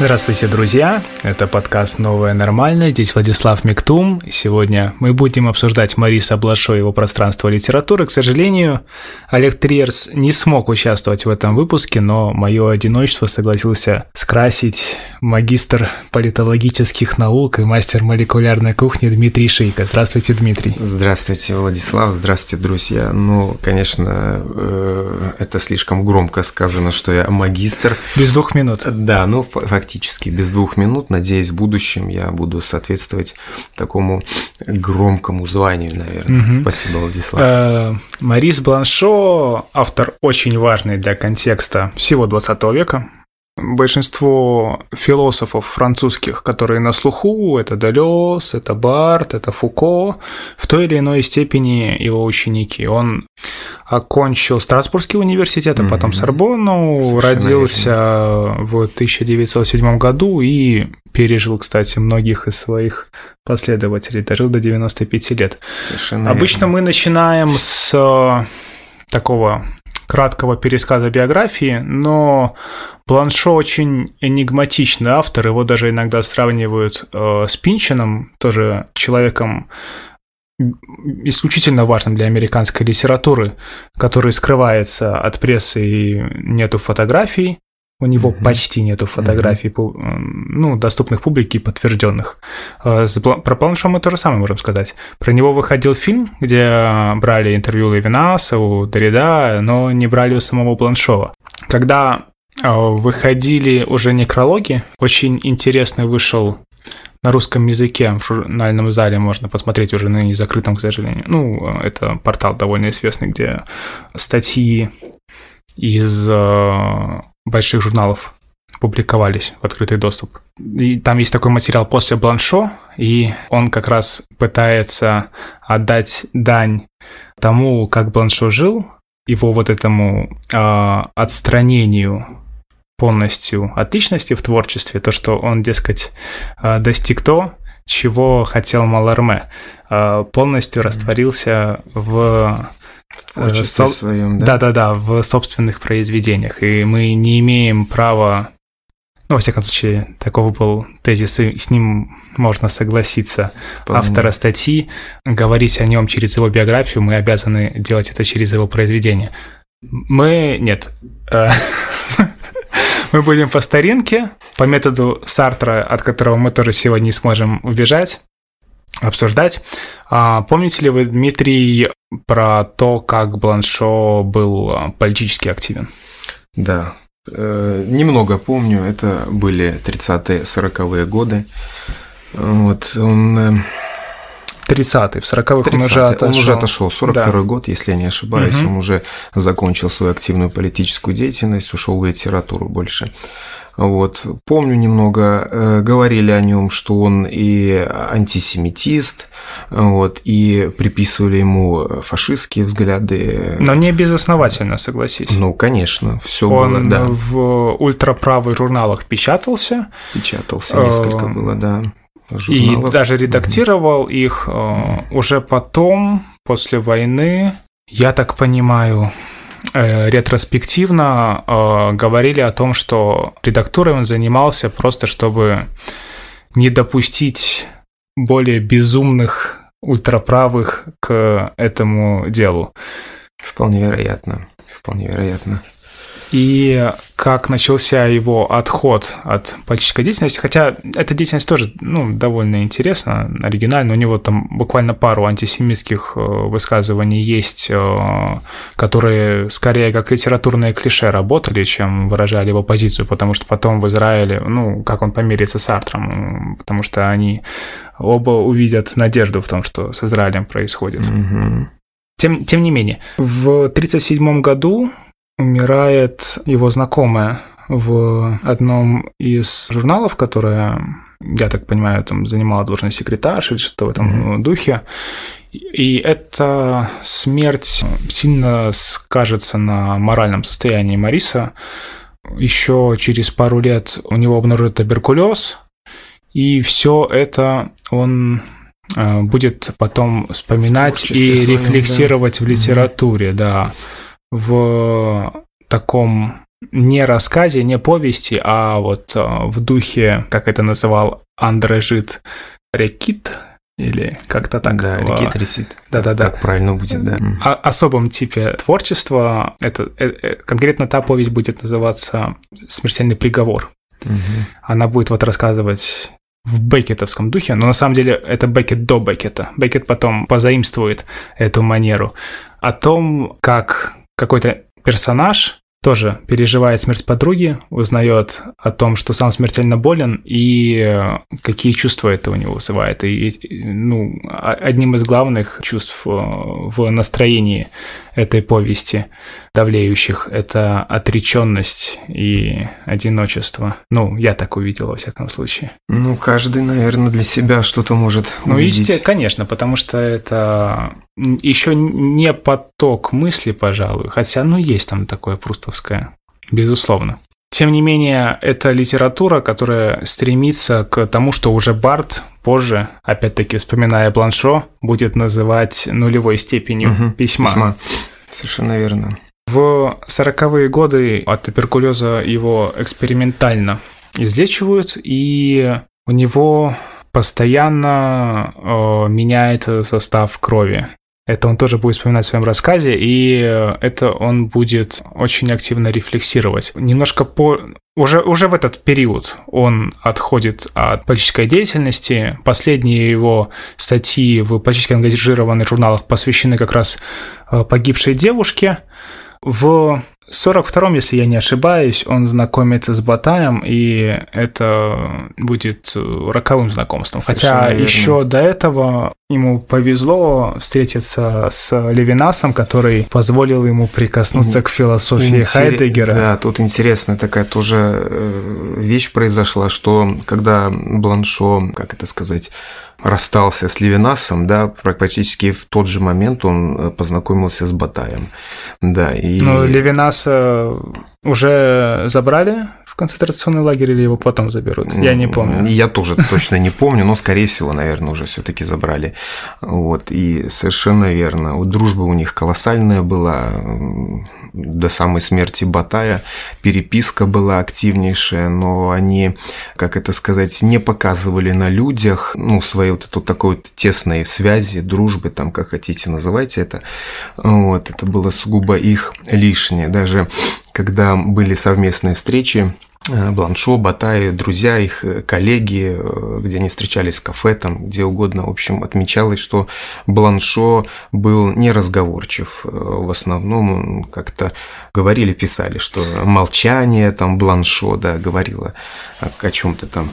Здравствуйте, друзья! Это подкаст «Новое нормальное». Здесь Владислав Миктум. Сегодня мы будем обсуждать Мариса Блашо и его пространство литературы. К сожалению, Олег Триерс не смог участвовать в этом выпуске, но мое одиночество согласился скрасить магистр политологических наук и мастер молекулярной кухни Дмитрий Шейко. Здравствуйте, Дмитрий. Здравствуйте, Владислав. Здравствуйте, друзья. Ну, конечно, э, это слишком громко сказано, что я магистр. Без двух минут. Да, ну, фактически практически без двух минут. Надеюсь, в будущем я буду соответствовать такому громкому званию, наверное. Угу. Спасибо, Владислав. Э, Марис Бланшо, автор очень важный для контекста всего 20 века. Большинство философов французских, которые на слуху, это Далес, это Барт, это Фуко, в той или иной степени его ученики. Он окончил Страсбургский университет, а потом Сорбонну, Совершенно родился верно. в 1907 году и пережил, кстати, многих из своих последователей, дожил до 95 лет. Совершенно Обычно верно. мы начинаем с э, такого краткого пересказа биографии, но Бланшо очень энигматичный автор, его даже иногда сравнивают э, с Пинчином, тоже человеком исключительно важным для американской литературы, который скрывается от прессы и нету фотографий. У него mm-hmm. почти нету фотографий, mm-hmm. ну, доступных публике и подтвержденных. Э, про Планшо мы то же самое можем сказать. Про него выходил фильм, где брали интервью Левинаса, у Дорида, но не брали у самого Бланшова. Когда э, выходили уже некрологи, очень интересный вышел на русском языке в журнальном зале можно посмотреть уже на незакрытом, к сожалению. Ну, э, это портал довольно известный, где статьи из больших журналов публиковались в открытый доступ. И там есть такой материал после Бланшо, и он как раз пытается отдать дань тому, как Бланшо жил, его вот этому э, отстранению полностью от личности в творчестве, то, что он, дескать, э, достиг то, чего хотел Маларме, э, полностью растворился в в Со... своем, да? Да-да-да, в собственных произведениях. И мы не имеем права ну, во всяком случае, такого был тезис, и с ним можно согласиться. Вполне. Автора статьи, говорить о нем через его биографию, мы обязаны делать это через его произведение. Мы... Нет. Э, мы будем по старинке, по методу Сартра, от которого мы тоже сегодня не сможем убежать обсуждать. А, помните ли вы, Дмитрий, про то, как Бланшо был а, политически активен? Да, э, немного помню, это были 30-е, 40-е годы. Вот, он... 30-й, э, в 40-х он уже отошел. Он уже отошел, 42-й да. год, если я не ошибаюсь, угу. он уже закончил свою активную политическую деятельность, ушел в литературу больше. Вот. Помню немного, э, говорили о нем, что он и антисемитист, вот, и приписывали ему фашистские взгляды. Но не безосновательно, согласись. Ну, конечно, все он было, да. в ультраправых журналах печатался. Печатался, несколько э, было, да. Журналов. И даже редактировал угу. их э, уже потом, после войны, я так понимаю, Э, ретроспективно э, говорили о том, что редактурой он занимался просто, чтобы не допустить более безумных ультраправых к этому делу. Вполне вероятно. Вполне вероятно и как начался его отход от политической деятельности, хотя эта деятельность тоже ну, довольно интересна, оригинальна, у него там буквально пару антисемитских э, высказываний есть, э, которые скорее как литературные клише работали, чем выражали его позицию, потому что потом в Израиле, ну, как он помирится с Артром, потому что они оба увидят надежду в том, что с Израилем происходит. Mm-hmm. Тем, тем не менее, в 1937 году умирает его знакомая в одном из журналов, которая, я так понимаю, там занимала должность секретарши или что-то в этом mm-hmm. духе. И эта смерть сильно скажется на моральном состоянии Мариса. Еще через пару лет у него обнаружат туберкулез, и все это он э, будет потом вспоминать и рефлексировать да. в литературе, mm-hmm. да в таком не рассказе, не повести, а вот а, в духе, как это называл Андрежит Рекит, или как-то так. Да, Рекит Ресит. Да-да-да. Как правильно будет, да. О особом типе творчества. Это, это, э, конкретно та повесть будет называться «Смертельный приговор». Угу. Она будет вот рассказывать в Беккетовском духе, но на самом деле это Беккет до Беккета. Беккет потом позаимствует эту манеру. О том, как какой-то персонаж тоже переживает смерть подруги, узнает о том, что сам смертельно болен и э, какие чувства это у него вызывает. И, ну, одним из главных чувств э, в настроении этой повести давлеющих это отреченность и одиночество. Ну, я так увидел во всяком случае. Ну, каждый, наверное, для себя что-то может ну, увидеть. Ну, конечно, потому что это еще не поток мысли, пожалуй, хотя, ну, есть там такое прустовское, безусловно. Тем не менее, это литература, которая стремится к тому, что уже Барт позже, опять-таки вспоминая Бланшо, будет называть нулевой степенью угу, письма. письма. Совершенно верно. В 40-е годы от туберкулеза его экспериментально излечивают, и у него постоянно э, меняется состав крови. Это он тоже будет вспоминать в своем рассказе, и э, это он будет очень активно рефлексировать. Немножко по... Уже, уже в этот период он отходит от политической деятельности. Последние его статьи в политически ангажированных журналах посвящены как раз э, погибшей девушке. В 42-м, если я не ошибаюсь, он знакомится с Батаем, и это будет роковым знакомством. Совершенно Хотя верно. еще до этого ему повезло встретиться с Левинасом, который позволил ему прикоснуться к философии Интер... Хайдегера. Да, тут интересная такая тоже э, вещь произошла, что когда Бланшо, как это сказать, расстался с Левинасом, да, практически в тот же момент он э, познакомился с Батаем. Да, и... Ну, Левинаса уже забрали концентрационный лагерь или его потом заберут? Я не помню. Я тоже точно не помню, но, скорее всего, наверное, уже все таки забрали. Вот, и совершенно верно. Вот дружба у них колоссальная была до самой смерти Батая. Переписка была активнейшая, но они, как это сказать, не показывали на людях, ну, своей вот этой такой вот тесной связи, дружбы, там, как хотите называйте это. Вот, это было сугубо их лишнее. Даже когда были совместные встречи, Бланшо, Батай, друзья их, э, коллеги, э, где они встречались в кафе, там, где угодно, в общем, отмечалось, что Бланшо был неразговорчив. В основном как-то говорили, писали, что молчание, там, Бланшо, да, говорила о, о чем-то там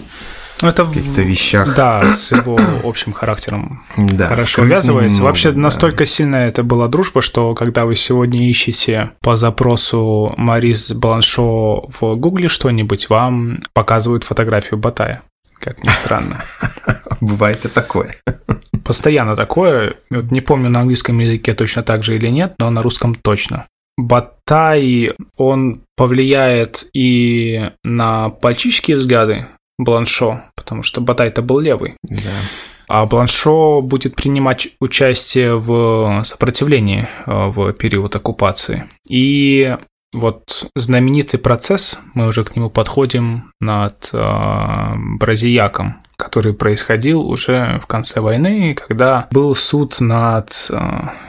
это каких-то вещах. Да, с его общим характером да, хорошо увязывается. Немного, Вообще да. настолько сильная это была дружба, что когда вы сегодня ищете по запросу Марис Бланшо в Гугле что-нибудь, вам показывают фотографию Батая. Как ни странно. Бывает и такое. Постоянно такое. Вот не помню на английском языке точно так же или нет, но на русском точно. Батай, он повлияет и на политические взгляды Бланшо, потому что Батай-то был левый. Да. А Бланшо будет принимать участие в сопротивлении э, в период оккупации. И вот знаменитый процесс, мы уже к нему подходим над э, Бразияком, который происходил уже в конце войны, когда был суд над э,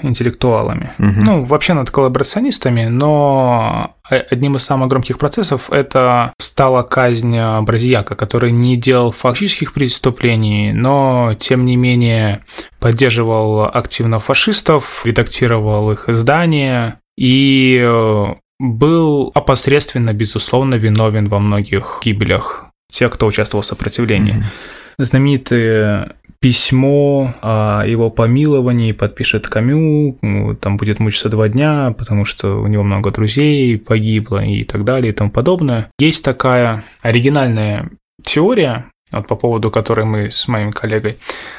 интеллектуалами. Угу. Ну, вообще над коллаборационистами, но одним из самых громких процессов это стала казнь Бразияка, который не делал фактических преступлений, но тем не менее поддерживал активно фашистов, редактировал их издания и э, был опосредственно, безусловно, виновен во многих гибелях тех, кто участвовал в сопротивлении. Mm-hmm. Знаменитое письмо о его помиловании подпишет Камю, там будет мучиться два дня, потому что у него много друзей погибло и так далее и тому подобное. Есть такая оригинальная теория, вот по поводу которой мы с моим коллегой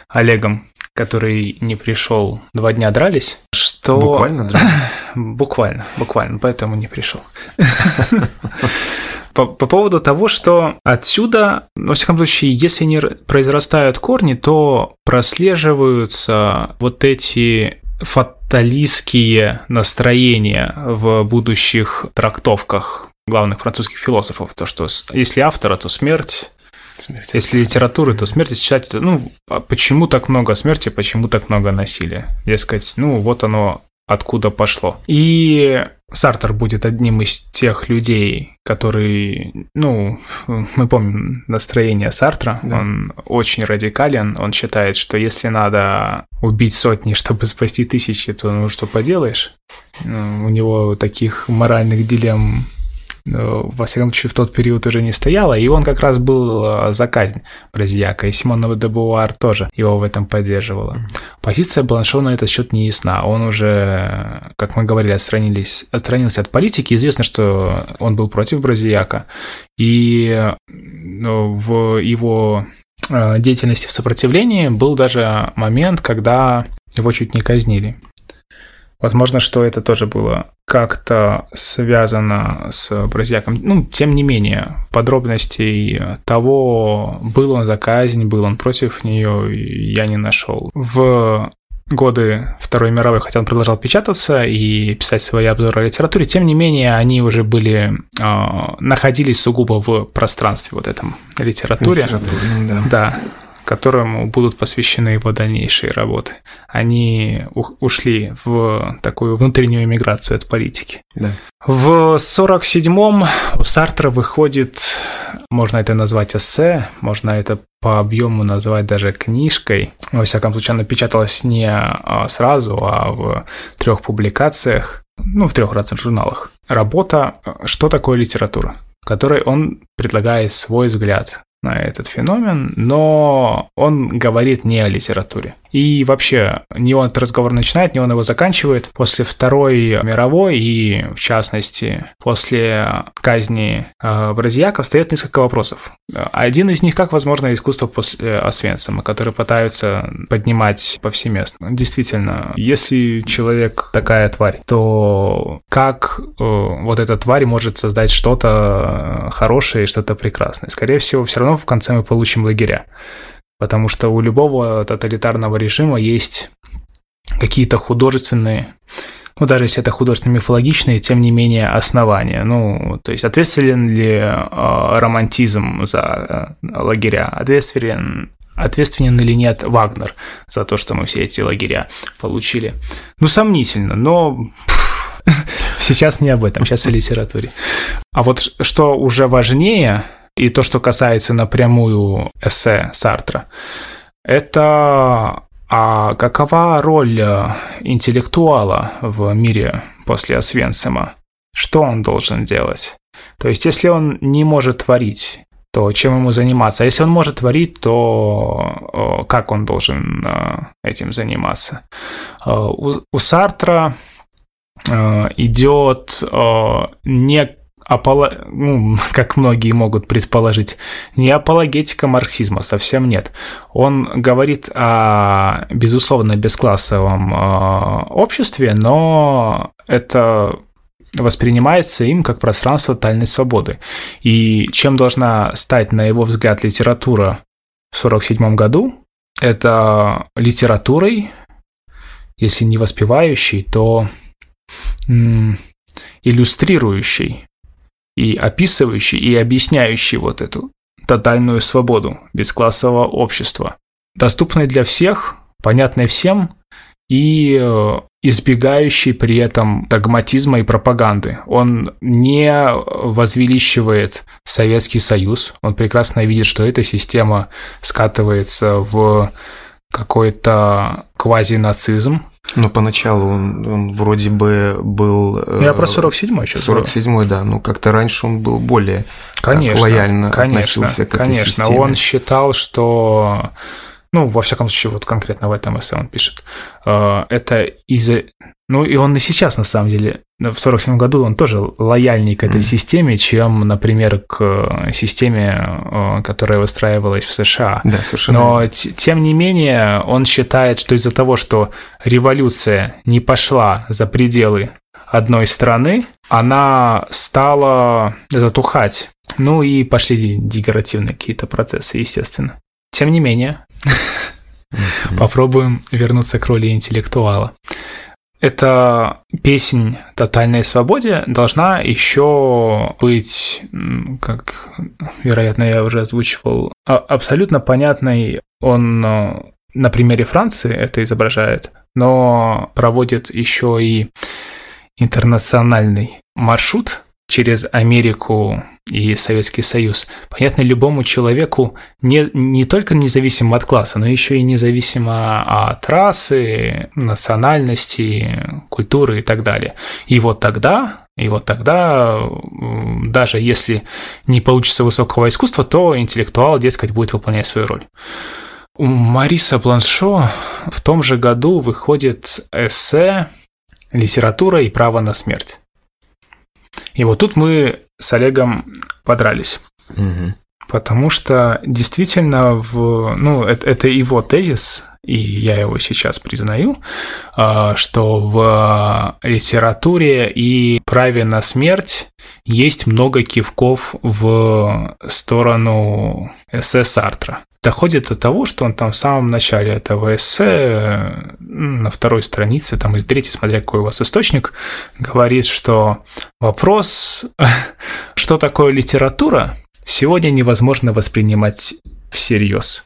Олегом который не пришел, два дня дрались, что... Буквально дрались? буквально, буквально, поэтому не пришел. По, по поводу того, что отсюда, во всяком случае, если не произрастают корни, то прослеживаются вот эти фаталистские настроения в будущих трактовках главных французских философов, то что если автора, то смерть, Смерть. Если литературы, то смерть, если читать, ну, а почему так много смерти, почему так много насилия? Дескать, ну, вот оно откуда пошло. И Сартер будет одним из тех людей, который, ну, мы помним настроение Сартра, да. он очень радикален, он считает, что если надо убить сотни, чтобы спасти тысячи, то ну что поделаешь? Ну, у него таких моральных дилемм во всяком случае, в тот период уже не стояла, и он как раз был э, за казнь Бразияка, и Симона де Буар тоже его в этом поддерживала. Позиция Бланшо на этот счет не ясна. Он уже, как мы говорили, отстранились, отстранился от политики. Известно, что он был против Бразияка, и ну, в его э, деятельности в сопротивлении был даже момент, когда его чуть не казнили. Возможно, что это тоже было как-то связано с Бразиаком. Ну, тем не менее, подробностей того, был он за казнь, был он против нее, я не нашел. В годы Второй мировой, хотя он продолжал печататься и писать свои обзоры о литературе, тем не менее, они уже были, э, находились сугубо в пространстве вот этом литературе. Литературном, да. Да которому будут посвящены его дальнейшие работы. Они ушли в такую внутреннюю эмиграцию от политики. Да. В 47-м у Сартра выходит, можно это назвать эссе, можно это по объему назвать даже книжкой. Во всяком случае, она печаталась не а, сразу, а в трех публикациях, ну, в трех разных журналах. Работа «Что такое литература?», в которой он предлагает свой взгляд на этот феномен, но он говорит не о литературе. И вообще, не он этот разговор начинает, не он его заканчивает. После Второй мировой и, в частности, после казни э, Бразияка встает несколько вопросов. Один из них, как возможно искусство после Освенцима, который пытаются поднимать повсеместно. Действительно, если человек такая тварь, то как э, вот эта тварь может создать что-то хорошее и что-то прекрасное? Скорее всего, все равно в конце мы получим лагеря. Потому что у любого тоталитарного режима есть какие-то художественные, ну, даже если это художественно-мифологичные, тем не менее, основания. Ну, то есть, ответственен ли э, романтизм за э, лагеря? Ответственен ответственен или нет Вагнер за то, что мы все эти лагеря получили. Ну, сомнительно, но сейчас не об этом, сейчас о литературе. А вот что уже важнее, и то, что касается напрямую эссе Сартра, это а какова роль э, интеллектуала в мире после Освенцима? Что он должен делать? То есть, если он не может творить, то чем ему заниматься? А если он может творить, то как он должен э, этим заниматься? Э, у Сартра идет не апolo... ну, как многие могут предположить, не апологетика марксизма, совсем нет. Он говорит о, безусловно, бесклассовом э, обществе, но это воспринимается им как пространство тотальной свободы. И чем должна стать, на его взгляд, литература в 1947 году? Это литературой, если не воспевающей, то иллюстрирующей и описывающий, и объясняющий вот эту тотальную свободу бесклассового общества, доступной для всех, понятной всем и э, избегающий при этом догматизма и пропаганды. Он не возвеличивает Советский Союз, он прекрасно видит, что эта система скатывается в какой-то квази-нацизм, но поначалу он, он вроде бы был... Ну, я про 47-й сейчас 47-й, да. Ну, как-то раньше он был более конечно, лояльно конечно, относился к этой Конечно, системе. он считал, что... Ну, во всяком случае, вот конкретно в этом эссе он пишет. Э, это из-за ну и он и сейчас, на самом деле, в 47 году он тоже лояльней к этой mm. системе, чем, например, к э, системе, э, которая выстраивалась в США. Да, совершенно. Но тем не менее он считает, что из-за того, что революция не пошла за пределы одной страны, она стала затухать. Ну и пошли дегенеративные какие-то процессы, естественно. Тем не менее, попробуем вернуться к роли интеллектуала. Эта песнь «Тотальной свободе» должна еще быть, как, вероятно, я уже озвучивал, а, абсолютно понятной. Он э, на примере Франции это изображает, но проводит еще и интернациональный маршрут через Америку и Советский Союз. Понятно любому человеку не, не только независимо от класса, но еще и независимо от расы, национальности, культуры и так далее. И вот тогда и вот тогда, даже если не получится высокого искусства, то интеллектуал, дескать, будет выполнять свою роль. У Мариса Бланшо в том же году выходит эссе «Литература и право на смерть». И вот тут мы с Олегом подрались. Угу. Потому что действительно, в, ну, это, это его тезис, и я его сейчас признаю, а, что в литературе и праве на смерть есть много кивков в сторону эссе Сартра доходит до того, что он там в самом начале этого эссе, на второй странице, там или третьей, смотря какой у вас источник, говорит, что вопрос, что такое литература, сегодня невозможно воспринимать всерьез.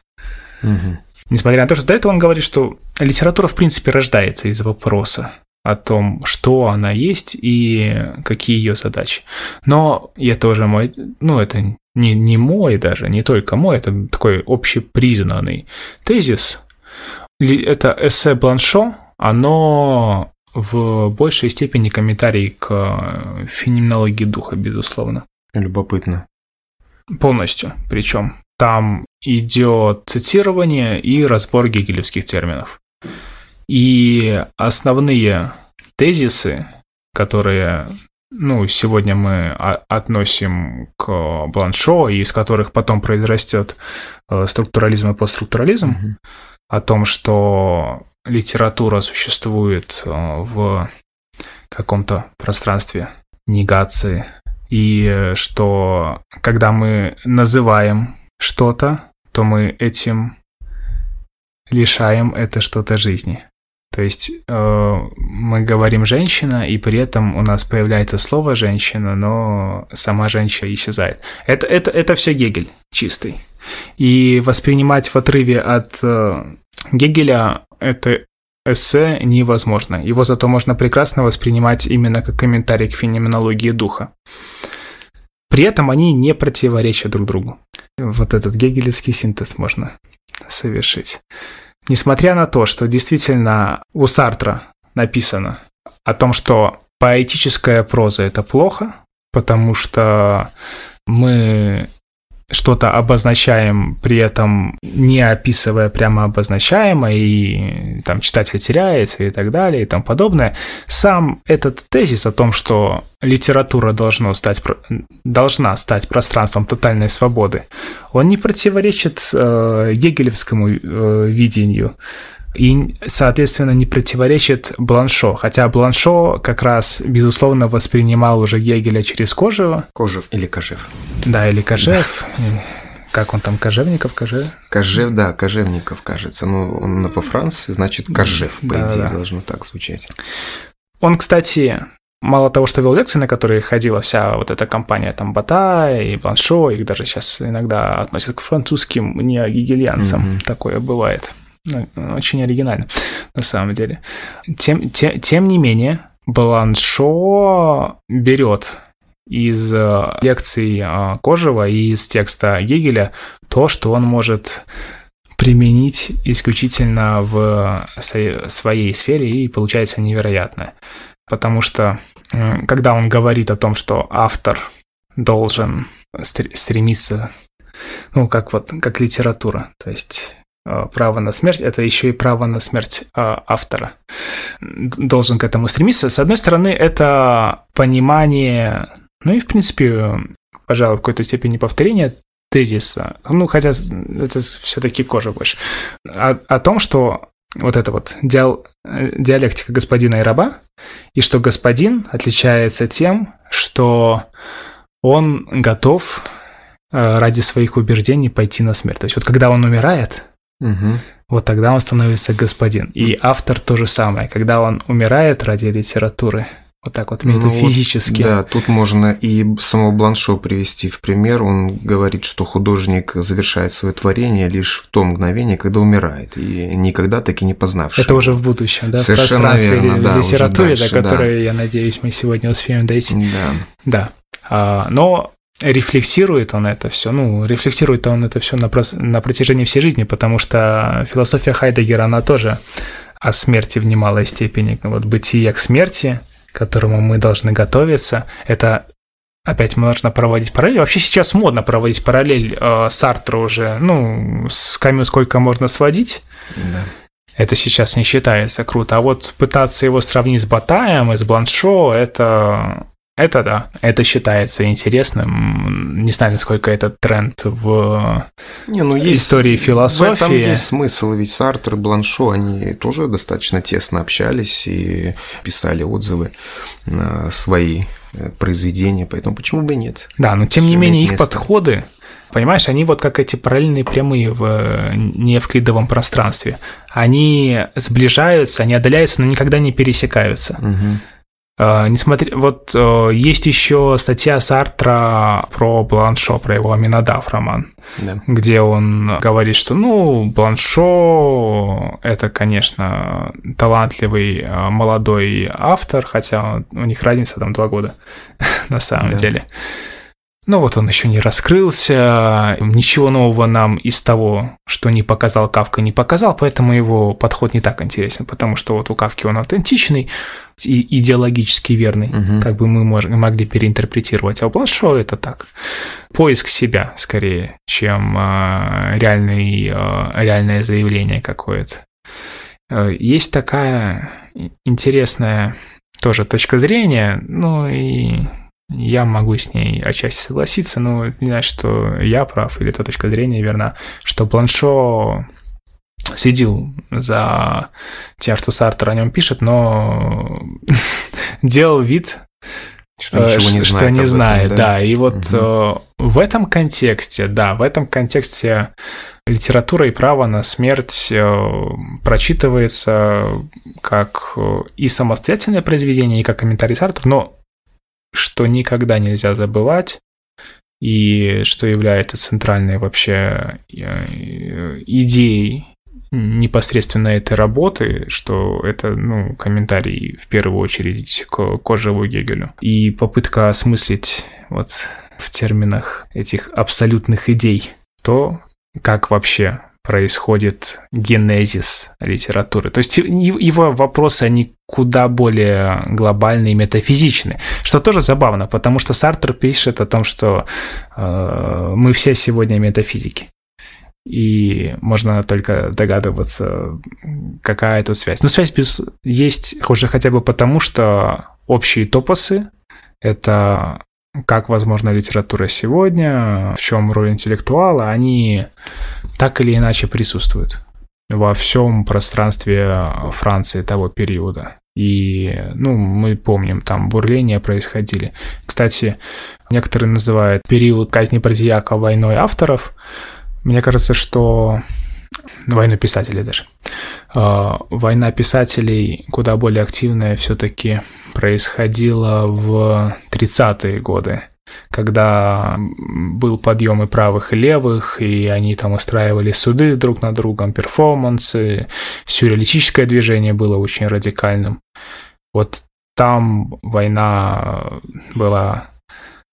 Угу. Несмотря на то, что до этого он говорит, что литература в принципе рождается из вопроса о том, что она есть и какие ее задачи. Но я тоже мой, ну это не, не мой даже, не только мой, это такой общепризнанный тезис. Это эссе Бланшо, оно в большей степени комментарий к феноменологии духа, безусловно. Любопытно. Полностью. Причем там идет цитирование и разбор гегелевских терминов. И основные тезисы, которые ну, сегодня мы относим к Бланшо, и из которых потом произрастет э, структурализм и постструктурализм, mm-hmm. о том, что литература существует э, в каком-то пространстве негации, и что когда мы называем что-то, то мы этим лишаем это что-то жизни. То есть э, мы говорим женщина, и при этом у нас появляется слово женщина, но сама женщина исчезает. Это, это, это все Гегель чистый. И воспринимать в отрыве от э, Гегеля это эссе невозможно. Его зато можно прекрасно воспринимать именно как комментарий к феноменологии духа. При этом они не противоречат друг другу. Вот этот гегелевский синтез можно совершить. Несмотря на то, что действительно у Сартра написано о том, что поэтическая проза – это плохо, потому что мы что-то обозначаем, при этом не описывая прямо обозначаемое, и там читатель теряется и так далее и тому подобное. Сам этот тезис о том, что литература должно стать, должна стать пространством тотальной свободы, он не противоречит э, гегелевскому э, видению и, соответственно, не противоречит Бланшо. Хотя Бланшо как раз, безусловно, воспринимал уже Гегеля через Кожева. Кожев или Кожев. Да, или Кожев. Да. Как он там, Кожевников, Кожев? Кожев, да, Кожевников, кажется. Ну, он во Франции, значит, Кожев, по да, идее, да. должно так звучать. Он, кстати, мало того, что вел лекции, на которые ходила вся вот эта компания, там, Бата и Бланшо, их даже сейчас иногда относят к французским неогегельянцам, mm-hmm. такое бывает. Ну, очень оригинально, на самом деле. Тем, те, тем не менее, Баланшо берет из э, лекций э, Кожева и из текста Гегеля то, что он может применить исключительно в своей сфере, и получается невероятно. Потому что, когда он говорит о том, что автор должен стремиться, ну, как вот, как литература, то есть Э, право на смерть, это еще и право на смерть э, автора. Должен к этому стремиться. С одной стороны, это понимание, ну и, в принципе, пожалуй, в какой-то степени повторение тезиса, ну, хотя это все-таки кожа больше, о, о том, что вот это вот диал, диалектика господина и раба, и что господин отличается тем, что он готов э, ради своих убеждений пойти на смерть. То есть вот когда он умирает, Угу. Вот тогда он становится господин. И автор то же самое. Когда он умирает ради литературы, вот так вот метафизически. Ну, вот, да, тут можно и самого Бланшо привести в пример. Он говорит, что художник завершает свое творение лишь в то мгновение, когда умирает, и никогда таки не познавший. Это уже в будущем, да? Совершенно в верно, да, литературе, дальше, до которой, да. я надеюсь, мы сегодня успеем дойти. Да. Да. А, но рефлексирует он это все, ну, рефлексирует он это все на, на протяжении всей жизни, потому что философия Хайдегера, она тоже о смерти в немалой степени. Вот бытие к смерти – к которому мы должны готовиться. Это опять можно проводить параллель. Вообще сейчас модно проводить параллель э, Сартра уже, ну, с Камю сколько можно сводить. Да. Это сейчас не считается круто. А вот пытаться его сравнить с Батаем и с Бланшо, это это да, это считается интересным. Не знаю, насколько этот тренд в Не, ну есть, истории философии. В этом есть смысл, ведь Сартер и Бланшо, они тоже достаточно тесно общались и писали отзывы на свои э, произведения, поэтому почему бы и нет? Да, но тем не менее их место. подходы, понимаешь, они вот как эти параллельные прямые в э, неевклидовом пространстве. Они сближаются, они отдаляются, но никогда не пересекаются. Угу. Uh, несмотря, вот uh, есть еще статья Сартра про Бланшо, про его Аминадав роман, да. где он говорит, что, ну, Бланшо это, конечно, талантливый uh, молодой автор, хотя у них разница там два года на самом да. деле. Ну вот он еще не раскрылся, ничего нового нам из того, что не показал Кавка, не показал, поэтому его подход не так интересен, потому что вот у Кавки он аутентичный и идеологически верный, угу. как бы мы могли переинтерпретировать, а у Блашо это так, поиск себя скорее, чем э, реальный, э, реальное заявление какое-то. Э, есть такая интересная тоже точка зрения, ну и я могу с ней отчасти согласиться, но не знаю, что я прав или эта точка зрения верна, что Бланшо следил за тем, что Сартер о нем пишет, но делал вид, что, ничего не что знает, не знает этом, да? да. И вот угу. в этом контексте, да, в этом контексте литература и право на смерть э, прочитывается как э, и самостоятельное произведение, и как комментарий Сартер, но что никогда нельзя забывать, и что является центральной вообще э, идеей непосредственно этой работы, что это, ну, комментарий в первую очередь к Кожеву Гегелю. И попытка осмыслить вот в терминах этих абсолютных идей то, как вообще происходит генезис литературы. То есть его вопросы, они куда более глобальные и метафизичны, что тоже забавно, потому что Сартер пишет о том, что э, мы все сегодня метафизики. И можно только догадываться, какая тут связь. Но связь без... есть уже хотя бы потому, что общие топосы — это как возможно литература сегодня, в чем роль интеллектуала, они так или иначе присутствуют во всем пространстве Франции того периода. И, ну, мы помним, там бурления происходили. Кстати, некоторые называют период казни Бардияка войной авторов. Мне кажется, что войну писателей даже. А, война писателей куда более активная все-таки происходила в 30-е годы, когда был подъем и правых, и левых, и они там устраивали суды друг над другом, перформансы, сюрреалистическое движение было очень радикальным. Вот там война была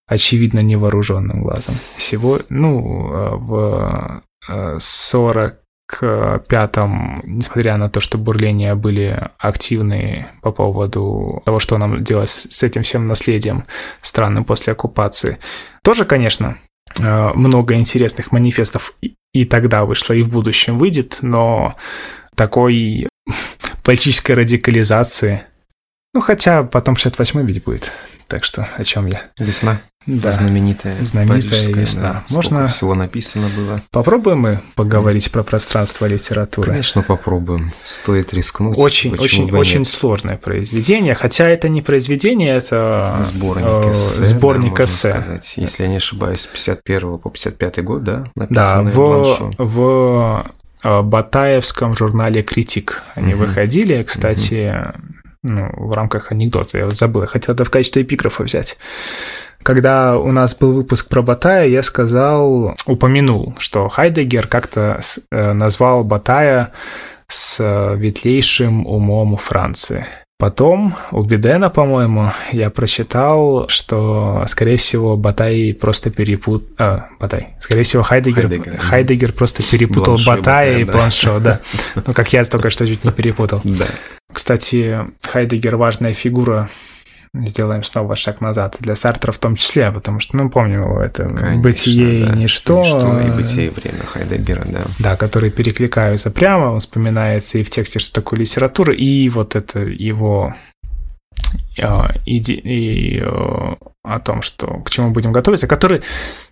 очевидно невооруженным глазом. Всего, ну, э, в 40 э, к пятом, несмотря на то, что бурления были активны по поводу того, что нам делать с этим всем наследием странным после оккупации, тоже, конечно, э, много интересных манифестов и тогда вышло, и в будущем выйдет, но такой политической радикализации, ну хотя потом 68 ведь будет, так что о чем я? Весна. Да. Знаменитая. Знаменитая весна. Да. Можно всего написано было. Попробуем мы поговорить про пространство литературы. Конечно, попробуем. Стоит рискнуть. Очень, очень, очень сложное произведение. Хотя это не произведение, это сборник э, эссе. Сборник да, эссе. Сказать. Если я не ошибаюсь, с 51 по 55 год, да? Да, в, в э, Батаевском журнале «Критик». Они угу. выходили, кстати, угу. Ну, в рамках анекдота, я вот забыл, я хотел это в качестве эпиграфа взять. Когда у нас был выпуск про Батая, я сказал, упомянул, что Хайдегер как-то э, назвал Батая с ветлейшим умом Франции. Потом у Бидена, по-моему, я прочитал, что, скорее всего, Батай просто перепутал... А, Батай. Скорее всего, Хайдегер, Хайдегер, Хайдегер просто перепутал Бланшо, Батая и Бланшо, да. Ну, как я только что чуть не перепутал. Да. Кстати, Хайдегер важная фигура сделаем снова шаг назад. Для Сартра в том числе, потому что, ну, помним его, это Конечно, «Бытие да. и ничто». «Ничто» и «Бытие и время» Хайдеггера, да. Да, которые перекликаются прямо, он вспоминается и в тексте, что такое литература, и вот это его а, иде... и а, о том, что к чему будем готовиться, который,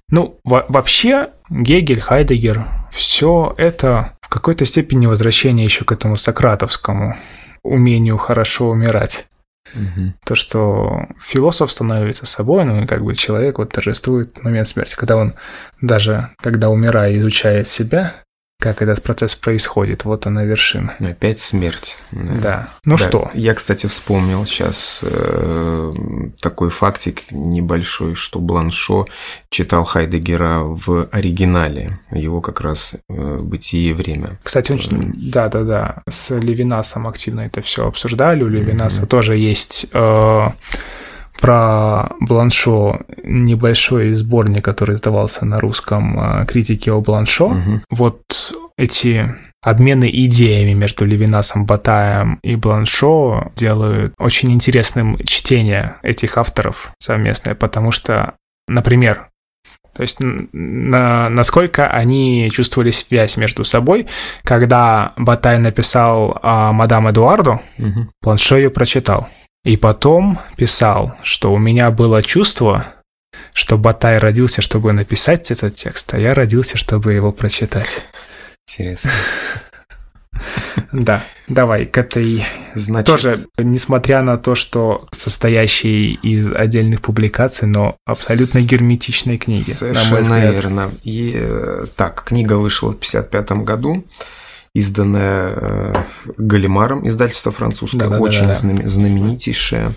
ну, вообще Гегель, Хайдегер, все это в какой-то степени возвращение еще к этому сократовскому умению хорошо умирать. Угу. То, что философ становится собой, ну и как бы человек вот торжествует момент смерти, когда он даже, когда умирая, изучает себя, как этот процесс происходит. Вот она вершина. Опять смерть. Да. да. Ну да. что? Я, кстати, вспомнил сейчас э, такой фактик небольшой, что Бланшо читал Хайдегера в оригинале. Его как раз э, «Бытие и время». Кстати, он, да-да-да, с Левинасом активно это все обсуждали. У Левинаса mm-hmm. тоже есть... Э, про Бланшо небольшой сборник, который издавался на русском э, критики о Бланшо. Угу. Вот эти обмены идеями между Левинасом Батаем и Бланшо делают очень интересным чтение этих авторов совместное, потому что, например, то есть на, насколько они чувствовали связь между собой, когда Батай написал а, «Мадам Эдуарду», угу. Бланшо ее прочитал. И потом писал, что у меня было чувство, что Батай родился, чтобы написать этот текст, а я родился, чтобы его прочитать. Интересно. Да, давай к этой... Значит... Тоже, несмотря на то, что состоящие из отдельных публикаций, но абсолютно герметичной книги, Совершенно верно. И, э, так, книга вышла в 1955 году изданная э, Галимаром, издательство французское, да, очень да, да. знаменитейшее.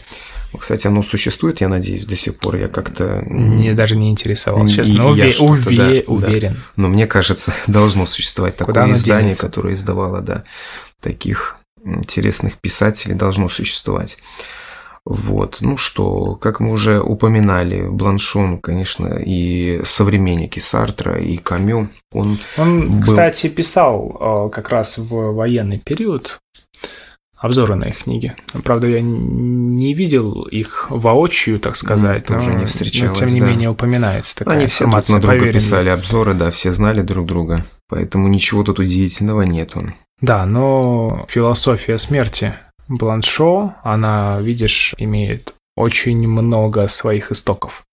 Кстати, оно существует, я надеюсь, до сих пор. Я как-то... Мне даже не интересовался, честно. Уве- уве- да, уверен. Да. Но мне кажется, должно существовать такое Куда издание, которое издавало, да, таких интересных писателей, должно существовать. Вот. Ну что, как мы уже упоминали, Бланшон, конечно, и современники Сартра, и Камю. Он, он был... кстати, писал э, как раз в военный период обзоры на их книги. Правда, я не видел их воочию, так сказать. Ну, тоже но, не встречалось, но, тем не да. менее, упоминается такая Они все друг на друга писали обзоры, да, все знали друг друга. Поэтому ничего тут удивительного нет. Он. Да, но философия смерти Бланшо, она, видишь, имеет очень много своих истоков.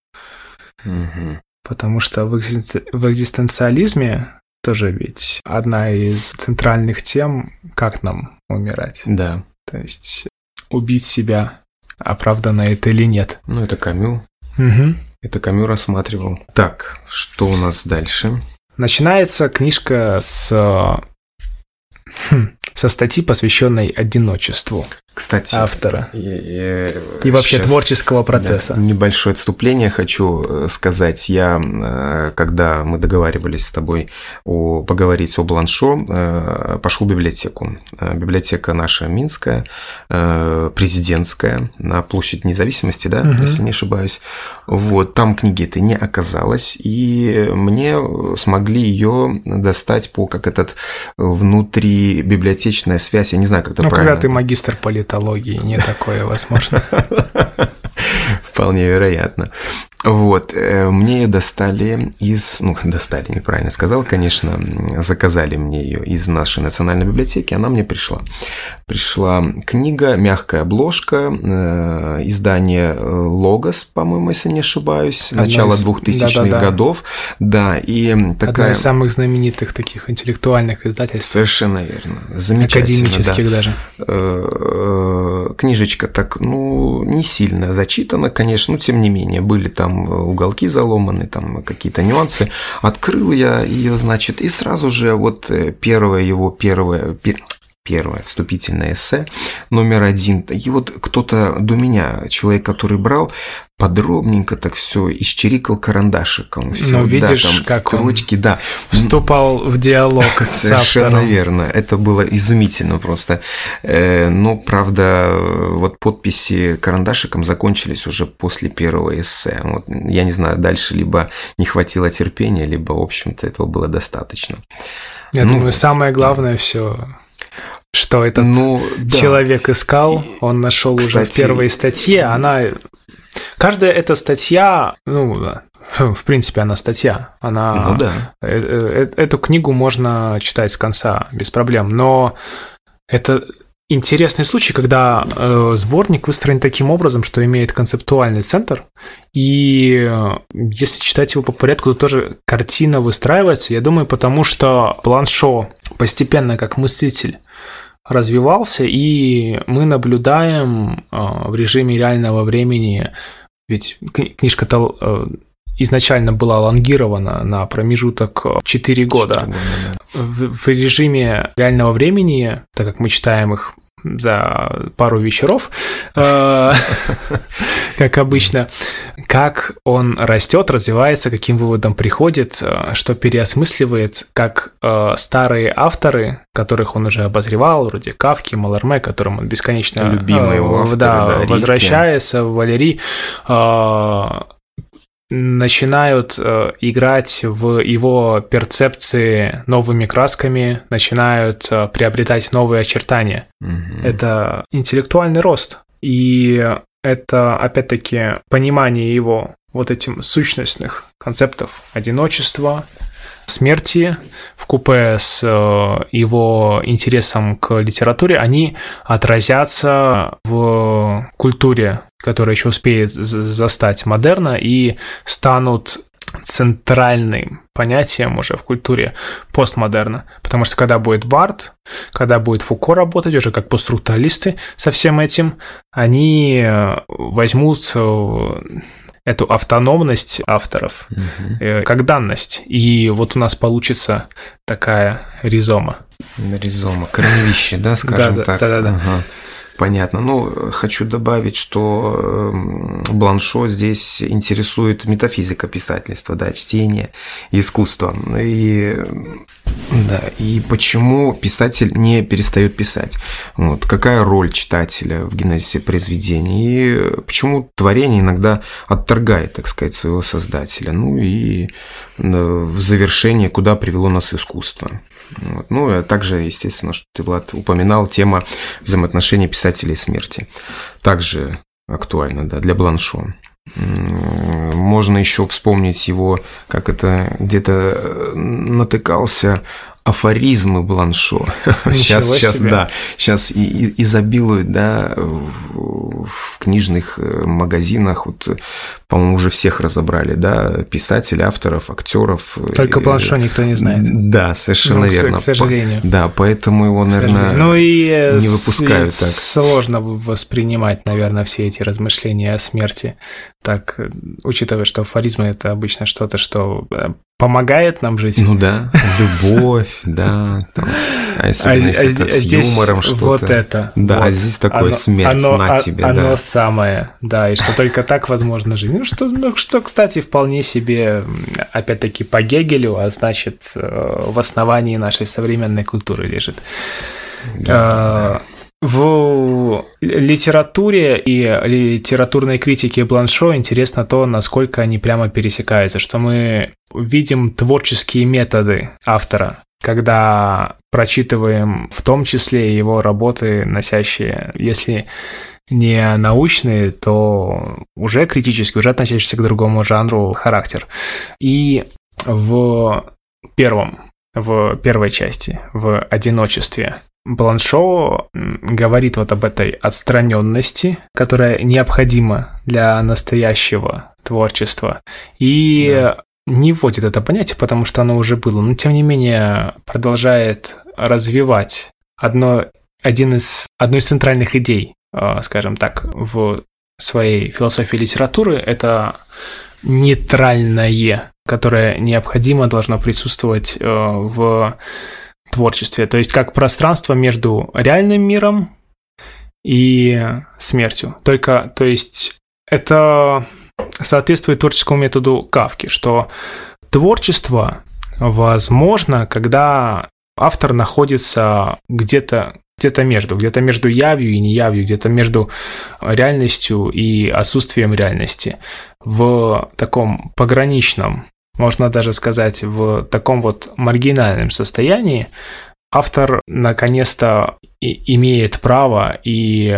Угу. Потому что в, экзистен... в экзистенциализме тоже ведь одна из центральных тем, как нам умирать. Да. То есть убить себя, оправдано это или нет. Ну, это Камю. Угу. Это Камю рассматривал. Так, что у нас дальше? Начинается книжка с хм, со статьи, посвященной одиночеству. Кстати, автора и, и, и вообще творческого процесса. Да, небольшое отступление хочу э, сказать. Я, э, когда мы договаривались с тобой о, поговорить о Бланшо, э, пошел в библиотеку. Библиотека наша Минская, президентская, на площадь независимости, да, угу. если не ошибаюсь. Вот, там книги это не оказалось, и мне смогли ее достать по как этот внутри библиотечная связь, я не знаю, как это ну, правильно. когда ты магистр полит политологии не такое возможно. Вполне вероятно. Вот, э, мне ее достали из, ну, достали, неправильно сказал, конечно, заказали мне ее из нашей национальной библиотеки, она мне пришла. Пришла книга, мягкая обложка, э, издание э, Логос, по-моему, если не ошибаюсь, Одна начало из... 2000-х да, да, годов, да, и такая... Одна из самых знаменитых таких интеллектуальных издательств. Совершенно верно, замечательно. Академических да. даже. книжечка так, ну, не сильно зачитана, конечно, но тем не менее, были там уголки заломаны, там какие-то нюансы. Открыл я ее, значит, и сразу же вот первое его, первое, первое вступительное эссе, номер один. И вот кто-то до меня, человек, который брал, подробненько так все исчерикал карандашиком. Все, ну, видишь, да, там как строчки, он да. Вступал в диалог с Совершенно верно. Это было изумительно просто. Э, но, правда, вот подписи карандашиком закончились уже после первого эссе. Вот, я не знаю, дальше либо не хватило терпения, либо, в общем-то, этого было достаточно. Я ну, думаю, самое главное все что этот ну, да. человек искал, он нашел уже в первой статье. Она каждая эта статья, ну в принципе, она статья. Она ну, да. Э, э, эту книгу можно читать с конца без проблем. Но это интересный случай, когда э, сборник выстроен таким образом, что имеет концептуальный центр, и э, если читать его по порядку, то тоже картина выстраивается, я думаю, потому что Бланшо постепенно как мыслитель развивался, и мы наблюдаем э, в режиме реального времени, ведь книжка-то э, изначально была лонгирована на промежуток 4 года. 4 года да. в, в режиме реального времени, так как мы читаем их за пару вечеров, э, как обычно, как он растет, развивается, каким выводом приходит, э, что переосмысливает, как э, старые авторы, которых он уже обозревал, вроде Кавки, Маларме, которым он бесконечно любимый его авторы, да, да, возвращается, Валерий, начинают э, играть в его перцепции новыми красками, начинают э, приобретать новые очертания. Mm-hmm. Это интеллектуальный рост. И это, опять-таки, понимание его вот этим сущностных концептов одиночества, смерти в купе с э, его интересом к литературе, они отразятся в культуре, которая еще успеет застать модерна и станут центральным понятием уже в культуре постмодерна. Потому что когда будет Барт, когда будет Фуко работать уже как постструктуралисты со всем этим, они э, возьмут э, эту автономность авторов угу. как данность. И вот у нас получится такая ризома. Ризома, корневище, да, скажем так. Да, да, да. Понятно. Ну, хочу добавить, что эм, Бланшо здесь интересует метафизика писательства, да, чтение искусство. И да, и почему писатель не перестает писать? Вот, какая роль читателя в генезисе произведения? И почему творение иногда отторгает, так сказать, своего создателя? Ну и в завершение, куда привело нас искусство? Вот. Ну, а также, естественно, что ты, Влад, упоминал, тема взаимоотношений писателя и смерти. Также актуально, да, для Бланшо. Можно еще вспомнить его, как это где-то э, натыкался афоризмы Бланшо. сейчас, сейчас, да, сейчас и, и, изобилуют, да, в, в книжных э, магазинах, вот, по-моему, уже всех разобрали, да, писателей, авторов, актеров. Только Бланшо никто не знает. Да, совершенно ну, верно. К сожалению. Да, поэтому его, наверное, ну, и э, не выпускают так. Сложно воспринимать, наверное, все эти размышления о смерти. Так, учитывая, что афоризмы – это обычно что-то, что помогает нам жить. Ну да, любовь, да, там, а если а, а, с здесь юмором что-то. Вот это. Да, вот. а здесь такое оно, смерть оно, на тебе, оно да. Самое, да, и что только так возможно жить. Ну что, ну, что, кстати, вполне себе, опять-таки, по Гегелю, а значит, э, в основании нашей современной культуры лежит. Да, а, да. В литературе и литературной критике Бланшо интересно то, насколько они прямо пересекаются, что мы видим творческие методы автора, когда прочитываем в том числе его работы, носящие, если не научные, то уже критически, уже относящиеся к другому жанру характер. И в первом, в первой части, в одиночестве, Бланшо говорит вот об этой отстраненности, которая необходима для настоящего творчества. И да. не вводит это понятие, потому что оно уже было, но тем не менее продолжает развивать одно, один из, одну из центральных идей э, скажем так, в своей философии литературы, это нейтральное, которое необходимо должно присутствовать э, в творчестве. То есть как пространство между реальным миром и смертью. Только, то есть это соответствует творческому методу Кавки, что творчество возможно, когда автор находится где-то где-то между, где-то между явью и неявью, где-то между реальностью и отсутствием реальности. В таком пограничном, можно даже сказать, в таком вот маргинальном состоянии автор наконец-то имеет право и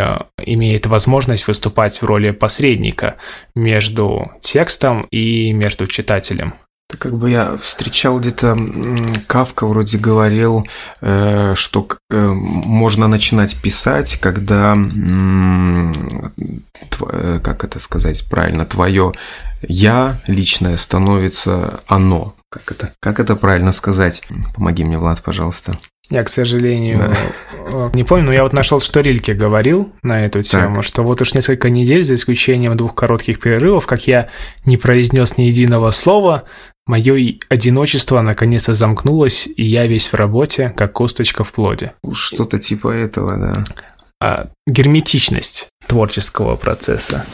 имеет возможность выступать в роли посредника между текстом и между читателем. Как бы я встречал где-то Кавка вроде говорил, э, что э, можно начинать писать, когда, э, как это сказать правильно, твое я личное становится оно. Как это, как это правильно сказать? Помоги мне, Влад, пожалуйста. Я, к сожалению, да. Э, не помню, но я вот нашел, что Рильке говорил на эту тему, так. что вот уж несколько недель, за исключением двух коротких перерывов, как я не произнес ни единого слова, мое одиночество наконец-то замкнулось, и я весь в работе, как косточка в плоде. Что-то типа этого, да. А, герметичность творческого процесса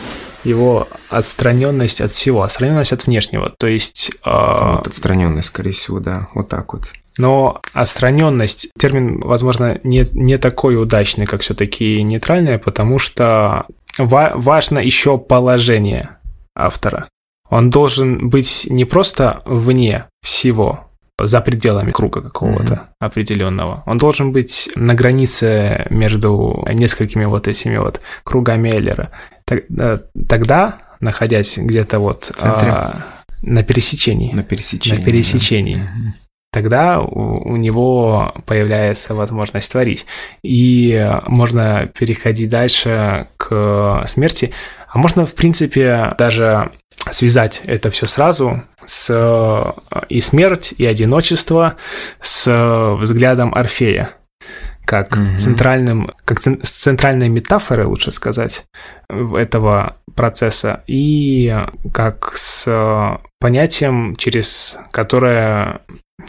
его отстраненность от всего, отстраненность от внешнего. То есть... Э... Вот отстраненность, скорее всего, да, вот так вот. Но отстраненность, термин, возможно, не, не такой удачный, как все-таки нейтральный, потому что ва- важно еще положение автора. Он должен быть не просто вне всего, за пределами круга какого-то mm-hmm. определенного. Он должен быть на границе между несколькими вот этими вот кругами Эллера. Э, тогда, находясь где-то вот а, на пересечении, на пересечении, на пересечении, да тогда у, него появляется возможность творить. И можно переходить дальше к смерти. А можно, в принципе, даже связать это все сразу с и смерть, и одиночество с взглядом Орфея как угу. центральным, как с центральной метафорой, лучше сказать, этого процесса, и как с понятием, через которое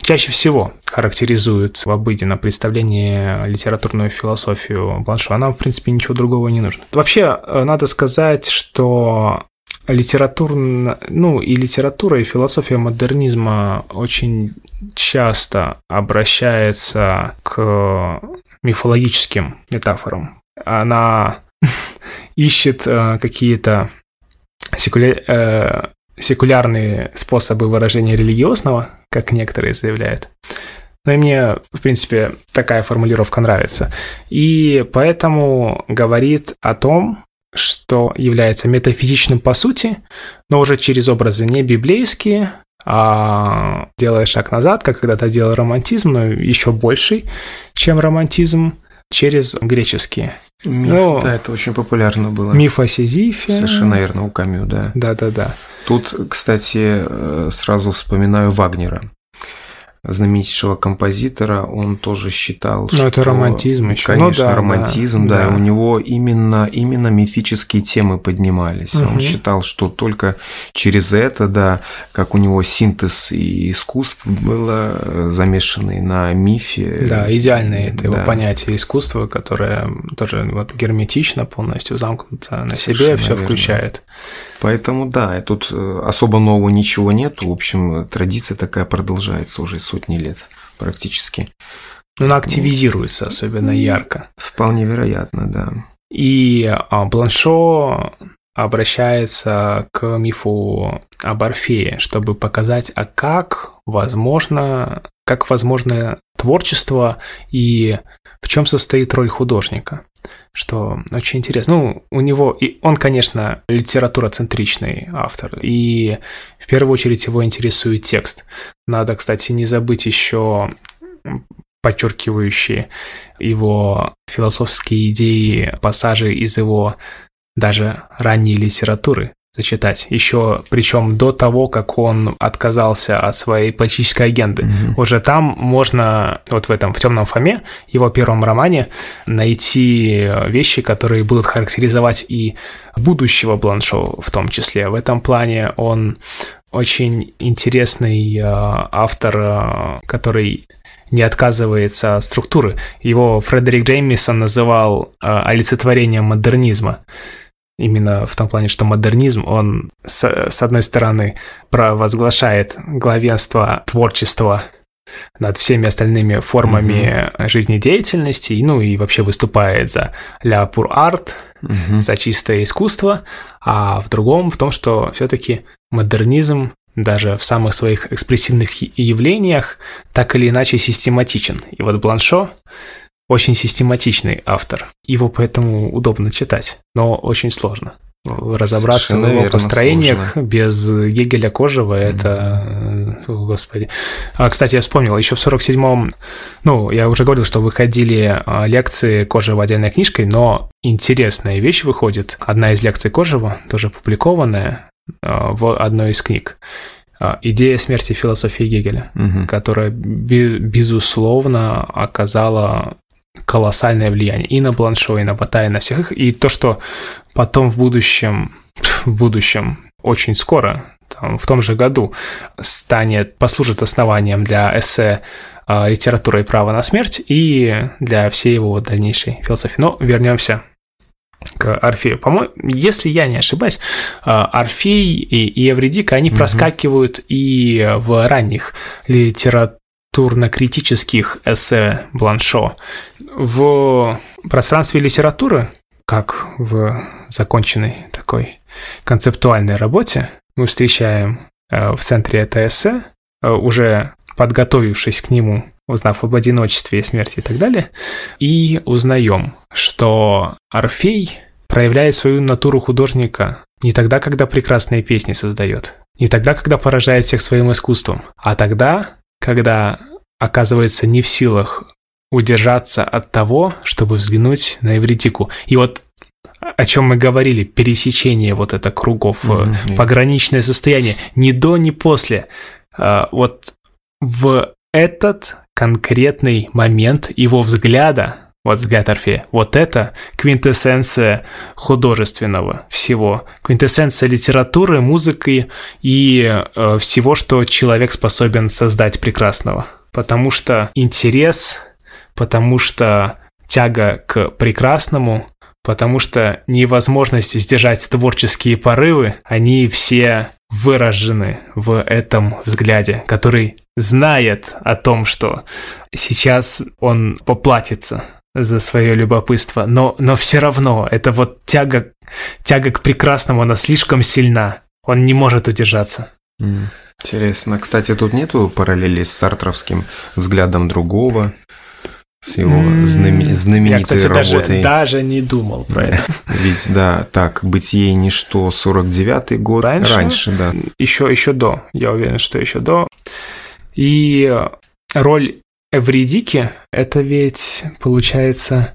чаще всего характеризует в обыденном представлении литературную философию Бланшо. Она, в принципе, ничего другого не нужно. Вообще, э, надо сказать, что литературно, ну и литература, и философия модернизма очень часто обращается к мифологическим метафорам. Она ищет э, какие-то э, секулярные способы выражения религиозного, как некоторые заявляют. Но и мне, в принципе, такая формулировка нравится. И поэтому говорит о том, что является метафизичным по сути, но уже через образы не библейские, а делая шаг назад, как когда-то делал романтизм, но еще больший, чем романтизм, через греческие. Миф, ну, да, это очень популярно было. Миф о Сизифе. Совершенно верно, у Камю, да. Да-да-да. Тут, кстати, э, сразу вспоминаю Вагнера знаменитейшего композитора, он тоже считал, ну, что... это романтизм еще. Конечно, ну, да, романтизм, да, да, да. У него именно, именно мифические темы поднимались. Угу. Он считал, что только через это, да, как у него синтез и искусств было замешанный на мифе. Да, идеальное это да. его понятие искусства, которое тоже вот герметично, полностью замкнуто на Совершенно себе, все включает. Поэтому да, тут э, особо нового ничего нету. В общем, традиция такая продолжается уже сотни лет практически. Но она активизируется особенно ярко. Вполне вероятно, да. И а, Бланшо обращается к мифу об Орфее, чтобы показать, а как возможно, как возможно творчество и в чем состоит роль художника что очень интересно. Ну, у него, и он, конечно, литературоцентричный автор, и в первую очередь его интересует текст. Надо, кстати, не забыть еще подчеркивающие его философские идеи, пассажи из его даже ранней литературы, зачитать. Еще, причем до того, как он отказался от своей политической агенды. Mm-hmm. Уже там можно, вот в этом, в «Темном Фоме», его первом романе, найти вещи, которые будут характеризовать и будущего Бланшо в том числе. В этом плане он очень интересный э, автор, э, который не отказывается от структуры. Его Фредерик Джеймисон называл э, олицетворением модернизма. Именно в том плане, что модернизм, он, с, с одной стороны, провозглашает главенство творчества над всеми остальными формами mm-hmm. жизнедеятельности, ну и вообще выступает за ля пур арт, mm-hmm. за чистое искусство, а в другом в том, что все-таки модернизм даже в самых своих экспрессивных явлениях так или иначе систематичен. И вот Бланшо очень систематичный автор. Его поэтому удобно читать, но очень сложно. Разобраться Совершенно в его построениях сложно. без Гегеля Кожева, mm-hmm. это... О, господи. А, кстати, я вспомнил, еще в 47-м, ну, я уже говорил, что выходили а, лекции Кожева отдельной книжкой, но интересная вещь выходит. Одна из лекций Кожева, тоже опубликованная, а, в одной из книг. «Идея смерти философии Гегеля», угу. которая, безусловно, оказала колоссальное влияние и на Бланшо, и на Батая, и на всех их. И то, что потом в будущем, в будущем, очень скоро, там, в том же году, станет, послужит основанием для эссе а, «Литература и право на смерть» и для всей его дальнейшей философии. Но вернемся к Орфею. По-моему, если я не ошибаюсь, а, Орфей и Евредика, они угу. проскакивают и в ранних литературных литературно-критических эссе Бланшо. В пространстве литературы, как в законченной такой концептуальной работе, мы встречаем э, в центре это эссе, э, уже подготовившись к нему, узнав об одиночестве смерти и так далее, и узнаем, что Орфей проявляет свою натуру художника не тогда, когда прекрасные песни создает, не тогда, когда поражает всех своим искусством, а тогда, когда оказывается не в силах удержаться от того, чтобы взглянуть на эвритику. И вот о чем мы говорили, пересечение вот это кругов, mm-hmm. пограничное состояние, ни до, ни после. А, вот в этот конкретный момент его взгляда, взгляд Орфея, вот это квинтэссенция художественного всего, квинтэссенция литературы, музыки и э, всего, что человек способен создать прекрасного. Потому что интерес, потому что тяга к прекрасному, потому что невозможность сдержать творческие порывы, они все выражены в этом взгляде, который знает о том, что сейчас он поплатится за свое любопытство, но, но все равно это вот тяга, тяга к прекрасному, она слишком сильна, он не может удержаться. Mm. Интересно. Кстати, тут нету параллели с сартровским взглядом другого, с его знамени- знаменитой Я, кстати, работой. Даже, даже не думал про это. Ведь, да, так, «Бытие и ничто», 49-й год. Раньше? Раньше, да. Еще, еще до, я уверен, что еще до. И роль Эвридики – это ведь, получается,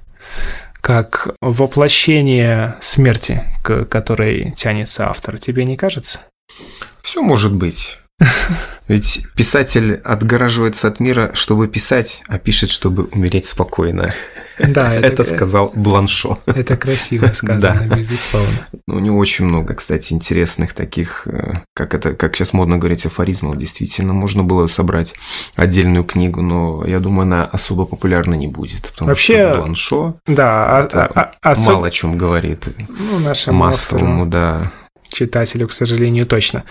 как воплощение смерти, к которой тянется автор. Тебе не кажется? Все может быть. Ведь писатель отгораживается от мира, чтобы писать, а пишет, чтобы умереть спокойно. Да, это, это сказал Бланшо. Это красиво сказано, да. безусловно. Ну, у него очень много, кстати, интересных таких, э, как это, как сейчас модно говорить, афоризмов. Действительно, можно было собрать отдельную книгу, но я думаю, она особо популярна не будет, потому Вообще, что Бланшо да, а, а, а, мало о чем говорит. Ну, нашему массовому, да читателю, к сожалению, точно.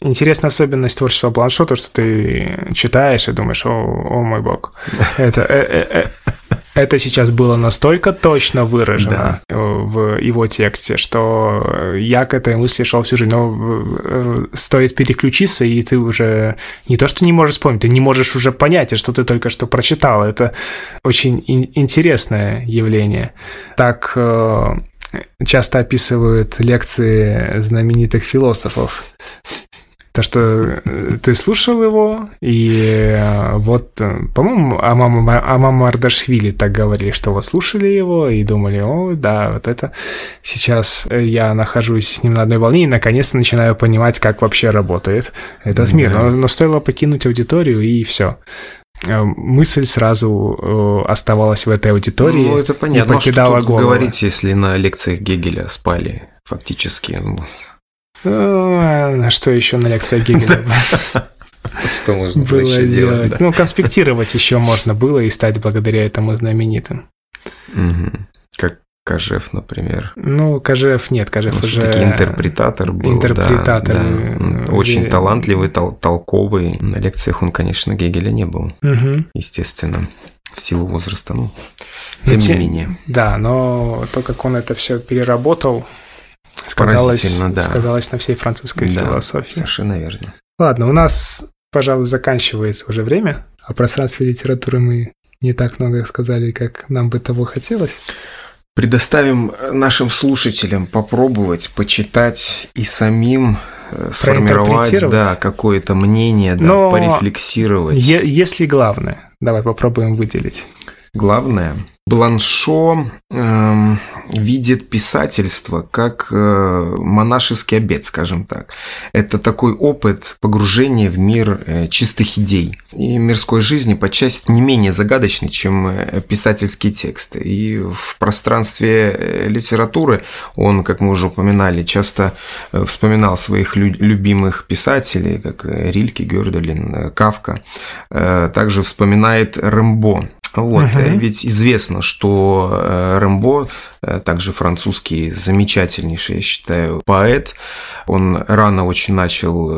Интересная особенность творчества Бланшо, то, что ты читаешь и думаешь, о, о мой бог, это, э, э, э, это сейчас было настолько точно выражено да. в его тексте, что я к этой мысли шел всю жизнь. Но стоит переключиться, и ты уже не то, что не можешь вспомнить, ты не можешь уже понять, что ты только что прочитал. Это очень интересное явление. Так часто описывают лекции знаменитых философов. То, что э, ты слушал его, и э, вот, э, по-моему, Амама, Амама Ардашвили так говорили, что вот слушали его и думали, о, да, вот это сейчас я нахожусь с ним на одной волне и наконец-то начинаю понимать, как вообще работает этот мир. Но, но стоило покинуть аудиторию, и все мысль сразу оставалась в этой аудитории. Ну, это понятно. И покидала а что тут говорить, если на лекциях Гегеля спали фактически? Ну, что еще на лекциях Гегеля? Что можно было еще делать? Ну, конспектировать еще можно было и стать благодаря этому знаменитым. Как Кожев, например. Ну, Кожев нет, Кожев ну, уже... Все-таки интерпретатор был. Интерпретатор. Да, да. Очень талантливый, тол- толковый. На лекциях он, конечно, Гегеля не был, угу. естественно, в силу возраста. Ну, тем но, не менее. Да, но то, как он это все переработал, сказалось, да. сказалось на всей французской да, философии. Совершенно верно. Ладно, у нас, пожалуй, заканчивается уже время. О пространстве литературы мы не так много сказали, как нам бы того хотелось. Предоставим нашим слушателям попробовать, почитать и самим э, сформировать да, какое-то мнение, да, Но порефлексировать. Е- если главное, давай попробуем выделить. Главное – Бланшо э, видит писательство как э, монашеский обед, скажем так. Это такой опыт погружения в мир э, чистых идей и мирской жизни по части не менее загадочный, чем э, писательские тексты. И в пространстве э, литературы он, как мы уже упоминали, часто э, вспоминал своих лю- любимых писателей, как Рильке, Гёрделин, Кавка. Также вспоминает Рэмбо вот, угу. ведь известно, что э, Рэмбо, также французский замечательнейший, я считаю, поэт, он рано очень начал,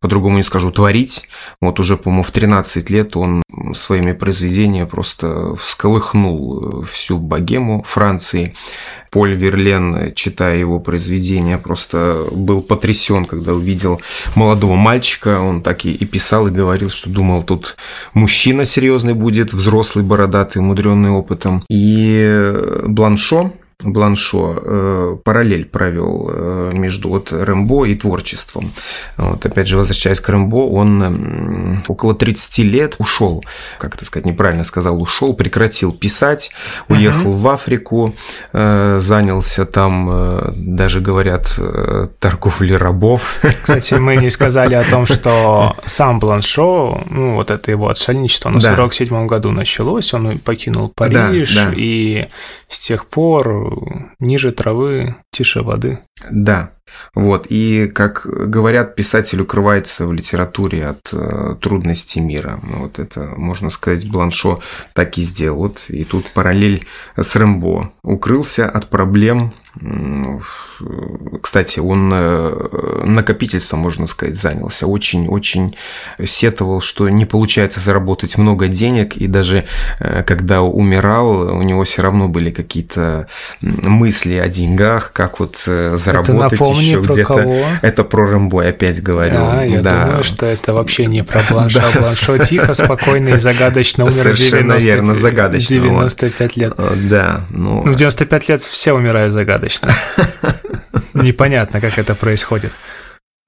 по-другому не скажу, творить. Вот уже, по-моему, в 13 лет он своими произведениями просто всколыхнул всю богему Франции. Поль Верлен, читая его произведения, просто был потрясен, когда увидел молодого мальчика. Он так и, и писал, и говорил, что думал, тут мужчина серьезный будет, взрослый, бородатый, умудренный опытом. И Бланшо, Бланшо э, параллель провел э, между вот Рэмбо и творчеством. Вот, опять же, возвращаясь к Рэмбо, он около 30 лет ушел, как это сказать, неправильно сказал, ушел, прекратил писать, уехал uh-huh. в Африку, э, занялся там, даже говорят, торговлей рабов. Кстати, мы не сказали о том, что сам Бланшо, ну, вот это его отшельничество, на да. 47 году началось, он покинул Париж, да, да. и с тех пор ниже травы, тише воды. Да, вот, и, как говорят, писатель укрывается в литературе от э, трудностей мира. Вот это, можно сказать, Бланшо так и сделал. Вот, и тут параллель с Рэмбо. Укрылся от проблем кстати, он э, накопительством, можно сказать, занялся. Очень-очень сетовал, что не получается заработать много денег. И даже э, когда умирал, у него все равно были какие-то мысли о деньгах, как вот э, заработать еще где-то. Это про Рэмбо опять говорю. Да, я да. думаю, что это вообще не про Бланшо. Да. Бланшо тихо, спокойно и загадочно умер Совершенно 90, верно, загадочно. 95 лет. Да. Ну, ну в 95 лет все умирают загадочно. Непонятно, как это происходит.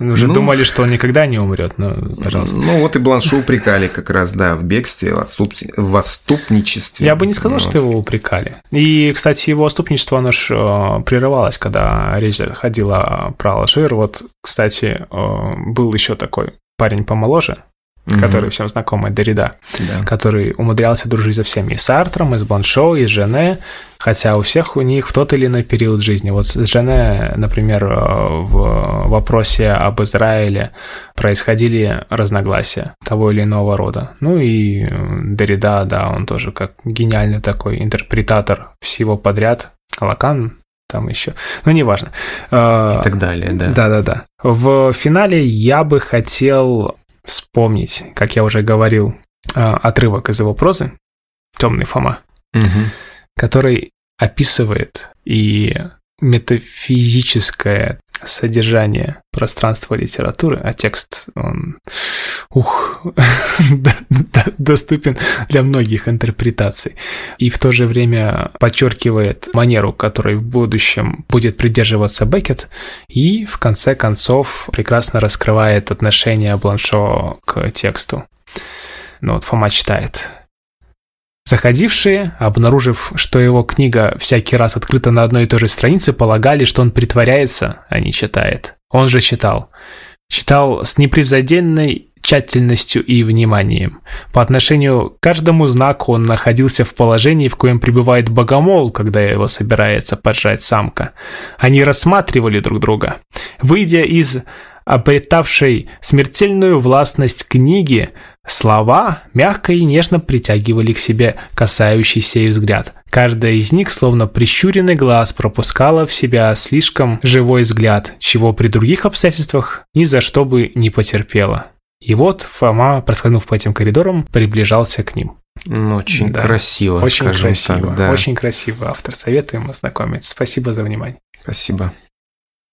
Мы уже ну, думали, что он никогда не умрет, но, пожалуйста. Ну, вот и Бланшу упрекали как раз, да, в бегстве, в, отступ... в отступничестве. Я бы не сказал, вот. что его упрекали. И, кстати, его отступничество, оно же э, прерывалось, когда речь заходила про Алжир. Вот, кстати, э, был еще такой парень помоложе, угу. который всем знакомый, Дорида, да. который умудрялся дружить со всеми, и с Артром, и с Бланшо, и с Жене, хотя у всех у них в тот или иной период жизни. Вот с Жене, например, э, в вопросе об Израиле происходили разногласия того или иного рода. Ну и Дорида, да, он тоже как гениальный такой интерпретатор всего подряд. Лакан там еще, ну неважно. Э, и так далее, да. Да-да-да. В финале я бы хотел вспомнить, как я уже говорил, а, отрывок из его прозы «Темный Фома», угу. который описывает и метафизическое содержание пространства литературы, а текст, он ух, доступен для многих интерпретаций. И в то же время подчеркивает манеру, которой в будущем будет придерживаться Беккет, и в конце концов прекрасно раскрывает отношение Бланшо к тексту. Ну вот Фома читает. Заходившие, обнаружив, что его книга всякий раз открыта на одной и той же странице, полагали, что он притворяется, а не читает. Он же читал. Читал с непревзойденной тщательностью и вниманием. По отношению к каждому знаку он находился в положении, в коем пребывает богомол, когда его собирается поджать самка. Они рассматривали друг друга. Выйдя из обретавшей смертельную властность книги, слова мягко и нежно притягивали к себе касающийся их взгляд. Каждая из них, словно прищуренный глаз, пропускала в себя слишком живой взгляд, чего при других обстоятельствах ни за что бы не потерпела. И вот Фома, проскользнув по этим коридорам, приближался к ним. Ну, очень да. красиво, очень скажем красиво, так. Да. Очень красиво. Автор советуем ознакомиться. Спасибо за внимание. Спасибо.